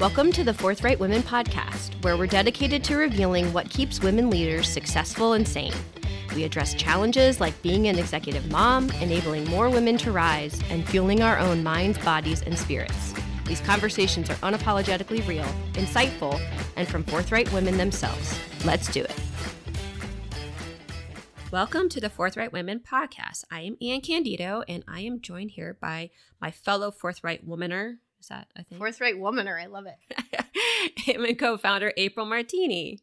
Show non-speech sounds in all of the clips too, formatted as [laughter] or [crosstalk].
Welcome to the Forthright Women podcast, where we're dedicated to revealing what keeps women leaders successful and sane. We address challenges like being an executive mom, enabling more women to rise, and fueling our own minds, bodies, and spirits. These conversations are unapologetically real, insightful, and from forthright women themselves. Let's do it. Welcome to the Forthright Women podcast. I am Anne Candido, and I am joined here by my fellow Forthright Womaner. Is that I think Forthright Womaner. I love it. [laughs] Him and co-founder April Martini.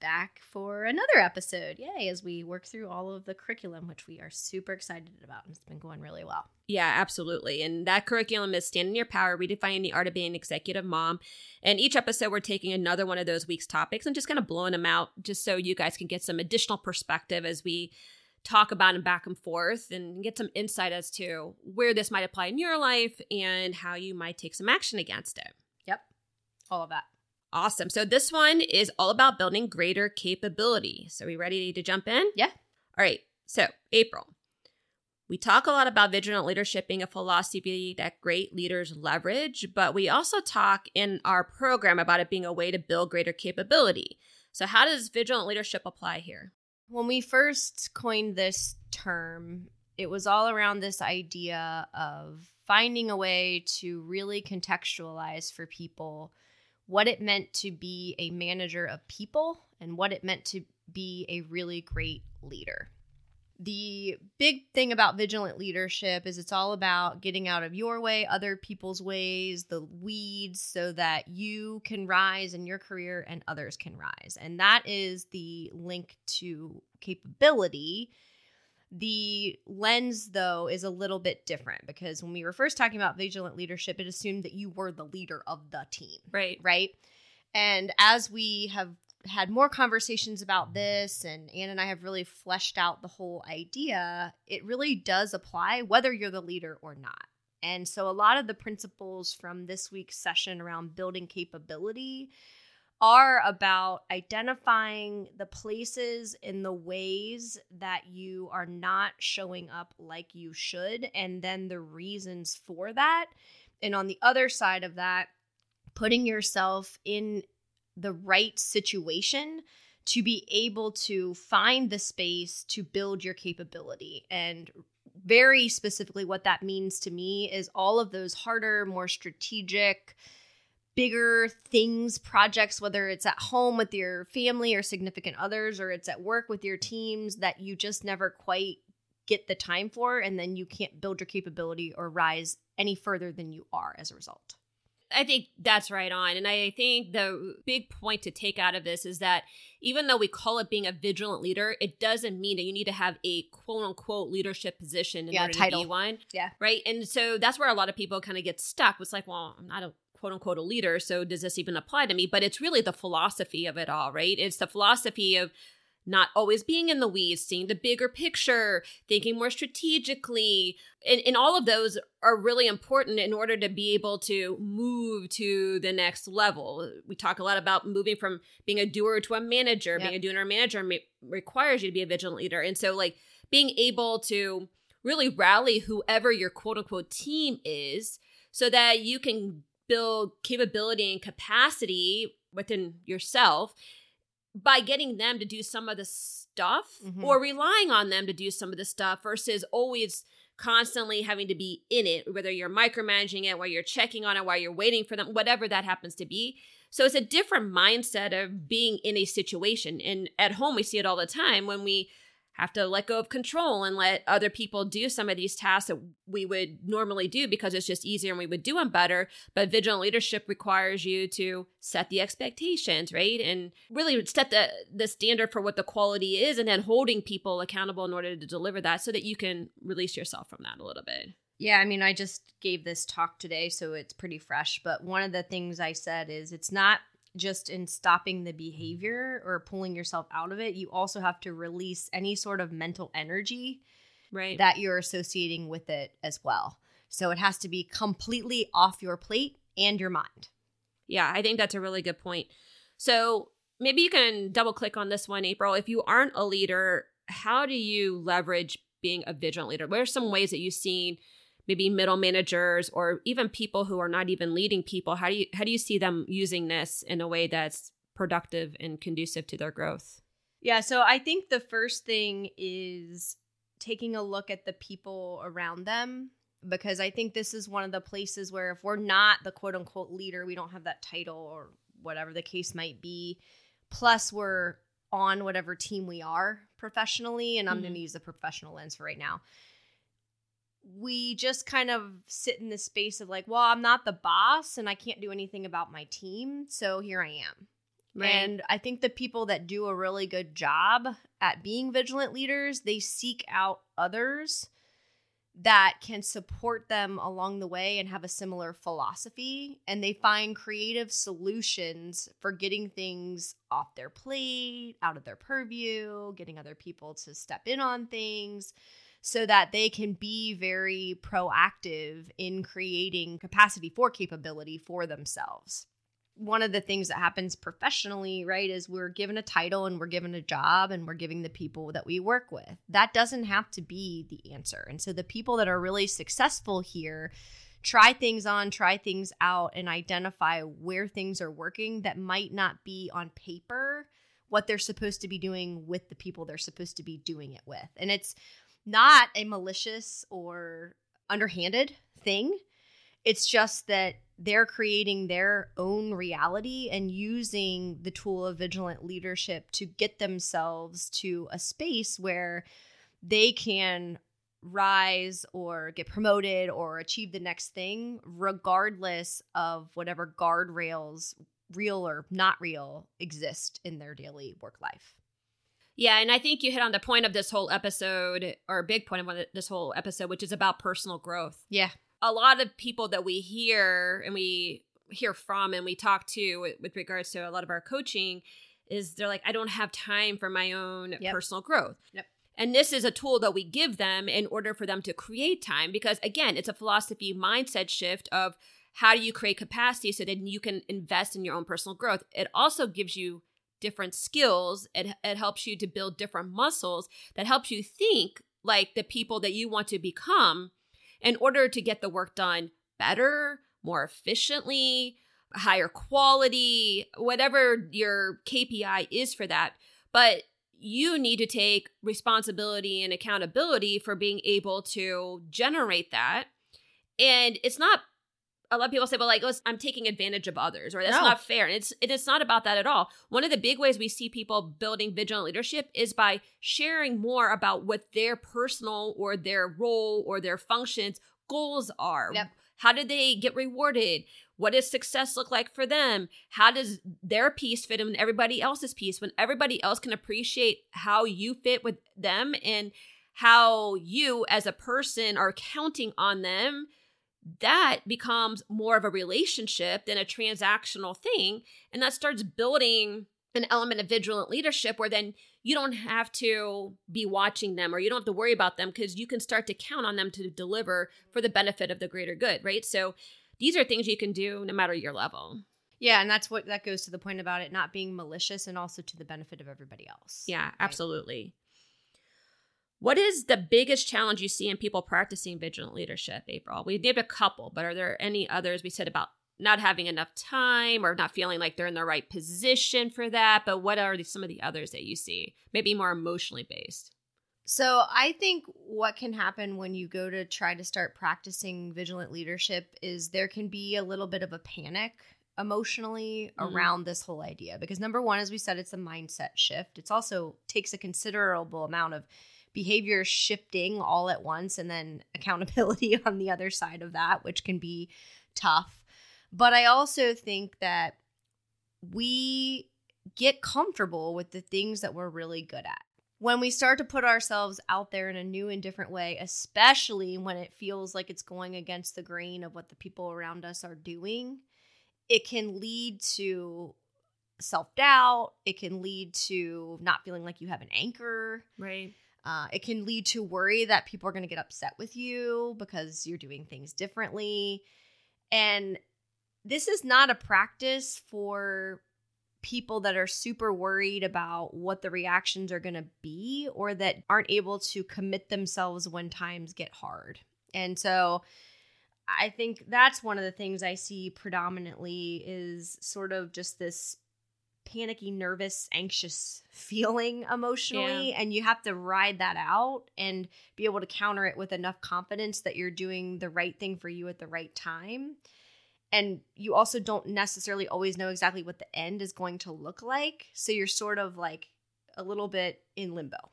Back for another episode. Yay, as we work through all of the curriculum, which we are super excited about. And it's been going really well. Yeah, absolutely. And that curriculum is Stand in Your Power, Redefining the Art of Being an Executive Mom. And each episode, we're taking another one of those week's topics and just kind of blowing them out just so you guys can get some additional perspective as we talk about them back and forth and get some insight as to where this might apply in your life and how you might take some action against it. Yep. All of that. Awesome. So this one is all about building greater capability. So we ready to jump in? Yeah. All right. So, April, we talk a lot about vigilant leadership being a philosophy that great leaders leverage, but we also talk in our program about it being a way to build greater capability. So, how does vigilant leadership apply here? When we first coined this term, it was all around this idea of finding a way to really contextualize for people what it meant to be a manager of people and what it meant to be a really great leader. The big thing about vigilant leadership is it's all about getting out of your way, other people's ways, the weeds, so that you can rise in your career and others can rise. And that is the link to capability the lens, though, is a little bit different because when we were first talking about vigilant leadership, it assumed that you were the leader of the team. Right. Right. And as we have had more conversations about this, and Anne and I have really fleshed out the whole idea, it really does apply whether you're the leader or not. And so, a lot of the principles from this week's session around building capability are about identifying the places and the ways that you are not showing up like you should, and then the reasons for that. And on the other side of that, putting yourself in the right situation to be able to find the space to build your capability. And very specifically, what that means to me is all of those harder, more strategic, bigger things, projects, whether it's at home with your family or significant others, or it's at work with your teams that you just never quite get the time for. And then you can't build your capability or rise any further than you are as a result. I think that's right on. And I think the big point to take out of this is that even though we call it being a vigilant leader, it doesn't mean that you need to have a quote unquote leadership position in yeah, order title. to be one. Yeah. Right. And so that's where a lot of people kind of get stuck. It's like, well, I'm not a quote unquote a leader. So does this even apply to me? But it's really the philosophy of it all, right? It's the philosophy of not always being in the weeds, seeing the bigger picture, thinking more strategically. And, and all of those are really important in order to be able to move to the next level. We talk a lot about moving from being a doer to a manager. Yep. Being a doer or manager ma- requires you to be a vigilant leader. And so, like, being able to really rally whoever your quote unquote team is so that you can build capability and capacity within yourself by getting them to do some of the stuff Mhm. or relying on them to do some of the stuff versus always constantly having to be in it, whether you're micromanaging it, while you're checking on it, while you're waiting for them, whatever that happens to be. So it's a different mindset of being in a situation. And at home, we see it all the time when we have to let go of control and let other people do some of these tasks that we would normally do because it's just easier and we would do them better. But vigilant leadership requires you to set the expectations, right? And really set the the standard for what the quality is and then holding people accountable in order to deliver that so that you can release yourself from that a little bit. Yeah, I mean, I just gave this talk today, so it's pretty fresh. But one of the things I said is it's not just in stopping the behavior or pulling yourself out of it. You also have to release any sort of mental energy Right. that you're associating with it as well. So it has to be completely off your plate and your mind. Yeah, I think that's a really good point. So maybe you can double click on this one, April. If you aren't a leader, how do you leverage being a vigilant leader? What are some ways that you've seen maybe middle managers or even people who are not even leading people how do you how do you see them using this in a way that's productive and conducive to their growth? Yeah so i think the first thing is taking a look at the people around them because i think this is one of the places where if we're not the quote unquote leader we don't have that title or whatever the case might be. Plus we're on whatever team we are professionally and i'm Mhm. going to use the professional lens for right now we just kind of sit in this space of like, well, I'm not the boss and I can't do anything about my team. So here I am. And I think the people that do a really good job at being vigilant leaders, they seek out others that can support them along the way and have a similar philosophy. And they find creative solutions for getting things off their plate, out of their purview, getting other people to step in on things so that they can be very proactive in creating capacity for capability for themselves. One of the things that happens professionally, right, is we're given a title and we're given a job and we're giving the people that we work with. That doesn't have to be the answer. And so the people that are really successful here try things on, try things out, and identify where things are working that might not be on paper what they're supposed to be doing with the people they're supposed to be doing it with. And it's not a malicious or underhanded thing. It's just that they're creating their own reality and using the tool of vigilant leadership to get themselves to a space where they can rise or get promoted or achieve the next thing, regardless of whatever guardrails, real or not real, exist in their daily work life. Yeah, and I think you hit on the point of this whole episode, or a big point of this whole episode, which is about personal growth. Yeah. A lot of people that we hear and we hear from and we talk to with, with regards to a lot of our coaching is they're like, I don't have time for my own Yep. personal growth. Yep. And this is a tool that we give them in order for them to create time because, again, it's a philosophy mindset shift of how do you create capacity so that you can invest in your own personal growth. It also gives you different skills. It, it helps you to build different muscles that helps you think like the people that you want to become in order to get the work done better, more efficiently, higher quality, whatever your KPI is for that. But you need to take responsibility and accountability for being able to generate that. And it's not a lot of people say, well, like, I'm taking advantage of others, or that's No. not fair. And it's it is not about that at all. One of the big ways we see people building vigilant leadership is by sharing more about what their personal or their role or their functions goals are. Yep. How did they get rewarded? What does success look like for them? How does their piece fit in everybody else's piece? When everybody else can appreciate how you fit with them and how you as a person are counting on them, that becomes more of a relationship than a transactional thing. And that starts building an element of vigilant leadership where then you don't have to be watching them or you don't have to worry about them because you can start to count on them to deliver for the benefit of the greater good, right? So these are things you can do no matter your level. Yeah, and that's what that goes to the point about it not being malicious and also to the benefit of everybody else. Yeah, absolutely. What is the biggest challenge you see in people practicing vigilant leadership, April? We named a couple, but are there any others? We said about not having enough time or not feeling like they're in the right position for that. But what are some of the others that you see? Maybe more emotionally based. So I think what can happen when you go to try to start practicing vigilant leadership is there can be a little bit of a panic emotionally Mhm. around this whole idea because number one as we said it's a mindset shift it's also takes a considerable amount of behavior shifting all at once and then [laughs] accountability [laughs] on the other side of that which can be tough but i also think that we get comfortable with the things that we're really good at when we start to put ourselves out there in a new and different way, especially when it feels like it's going against the grain of what the people around us are doing, it can lead to self doubt. It can lead to not feeling like you have an anchor. Right. Uh, it can lead to worry that people are going to get upset with you because you're doing things differently. And this is not a practice for people that are super worried about what the reactions are going to be or that aren't able to commit themselves when times get hard. And so I think that's one of the things I see predominantly is sort of just this panicky, nervous, anxious feeling emotionally. Yeah. And you have to ride that out and be able to counter it with enough confidence that you're doing the right thing for you at the right time. And you also don't necessarily always know exactly what the end is going to look like. So you're sort of like a little bit in limbo.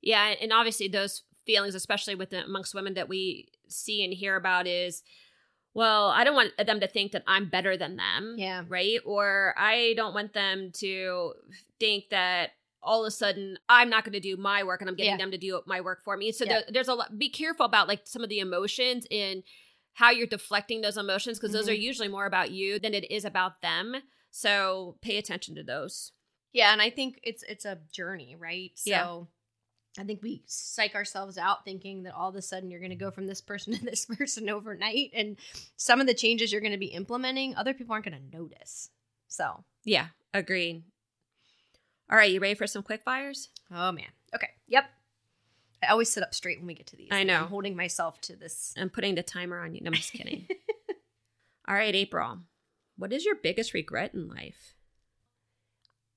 Yeah, and obviously those feelings, especially with the, amongst women that we see and hear about, is well, I don't want them to think that I'm better than them. Yeah. Right. Or I don't want them to think that all of a sudden I'm not going to do my work and I'm getting Yeah. them to do my work for me. So Yeah. there, there's a lot, be careful about like some of the emotions in how you're deflecting those emotions because those Mhm. are usually more about you than it is about them. So pay attention to those. Yeah, and I think it's it's a journey, right? So Yeah. I think we psych ourselves out thinking that all of a sudden you're going to go from this person [laughs] to this person overnight and some of the changes you're going to be implementing other people aren't going to notice. So, Yeah, agreed. All right, you ready for some quick fires? oh man. Okay. Yep. I always sit up straight when we get to these. I know. I'm holding myself to this. I'm putting the timer on you. No, I'm just kidding. [laughs] All right, April. What is your biggest regret in life?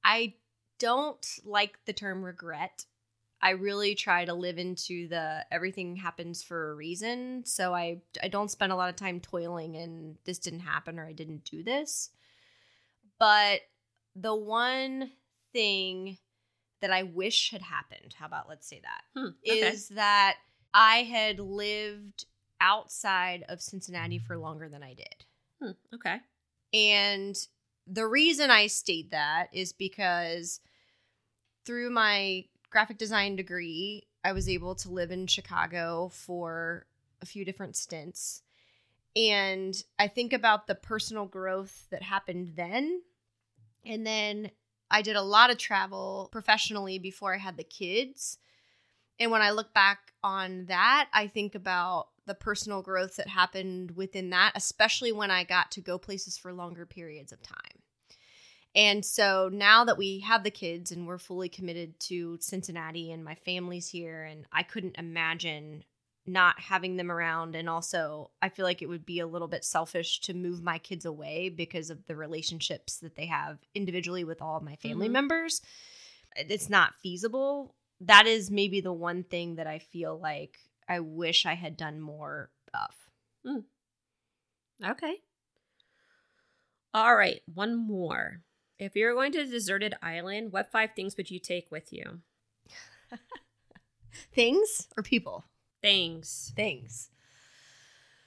I don't like the term regret. I really try to live into the everything happens for a reason. So I I don't spend a lot of time toiling and this didn't happen or I didn't do this. But the one thing that I wish had happened, how about let's say that, Hmm, okay. is that I had lived outside of Cincinnati for longer than I did. Hmm, okay. And the reason I state that is because through my graphic design degree, I was able to live in Chicago for a few different stints. And I think about the personal growth that happened then. And then I did a lot of travel professionally before I had the kids. And when I look back on that, I think about the personal growth that happened within that, especially when I got to go places for longer periods of time. And so now that we have the kids and we're fully committed to Cincinnati and my family's here, and I couldn't imagine not having them around. And also, I feel like it would be a little bit selfish to move my kids away because of the relationships that they have individually with all of my family Mhm. members. It's not feasible. That is maybe the one thing that I feel like I wish I had done more of. Okay. All right, one more. If you were going to a deserted island, what five things would you take with you? [laughs] Things or people? Things. Things.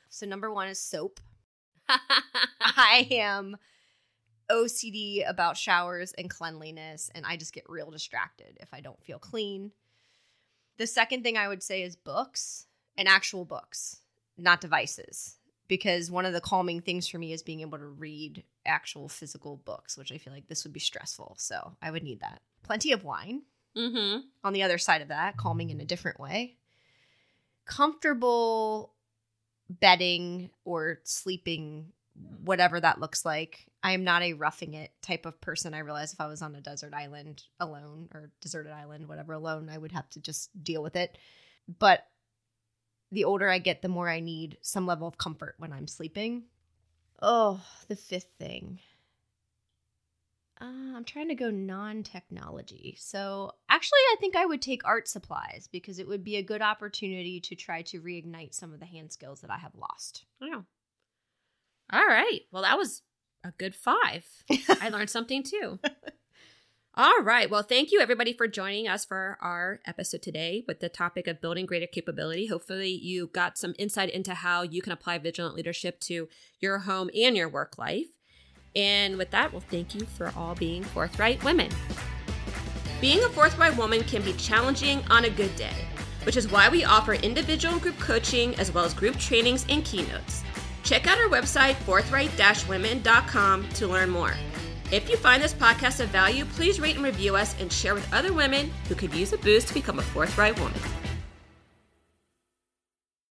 So, number one is soap. [laughs] I am OCD about showers and cleanliness, and I just get real distracted if I don't feel clean. The second thing I would say is books and actual books, not devices, because one of the calming things for me is being able to read actual physical books, which I feel like this would be stressful. So, I would need that. Plenty of wine mm-hmm. on the other side of that, calming in a different way. Comfortable bedding or sleeping, whatever that looks like. I am not a roughing it type of person. I realize if I was on a desert island alone or deserted island, whatever, alone, I would have to just deal with it. But the older I get, the more I need some level of comfort when I'm sleeping. Oh, the fifth thing. Uh, I'm trying to go non technology. So, actually, I think I would take art supplies because it would be a good opportunity to try to reignite some of the hand skills that I have lost. Oh. All right. Well, that was a good five. [laughs] I learned something too. [laughs] All right. Well, thank you everybody for joining us for our episode today with the topic of building greater capability. Hopefully, you got some insight into how you can apply vigilant leadership to your home and your work life. And with that, well, thank you for all being forthright women. Being a forthright woman can be challenging on a good day, which is why we offer individual and group coaching as well as group trainings and keynotes. Check out our website, forthright-women.com, to learn more. If you find this podcast of value, please rate and review us and share with other women who could use a boost to become a forthright woman.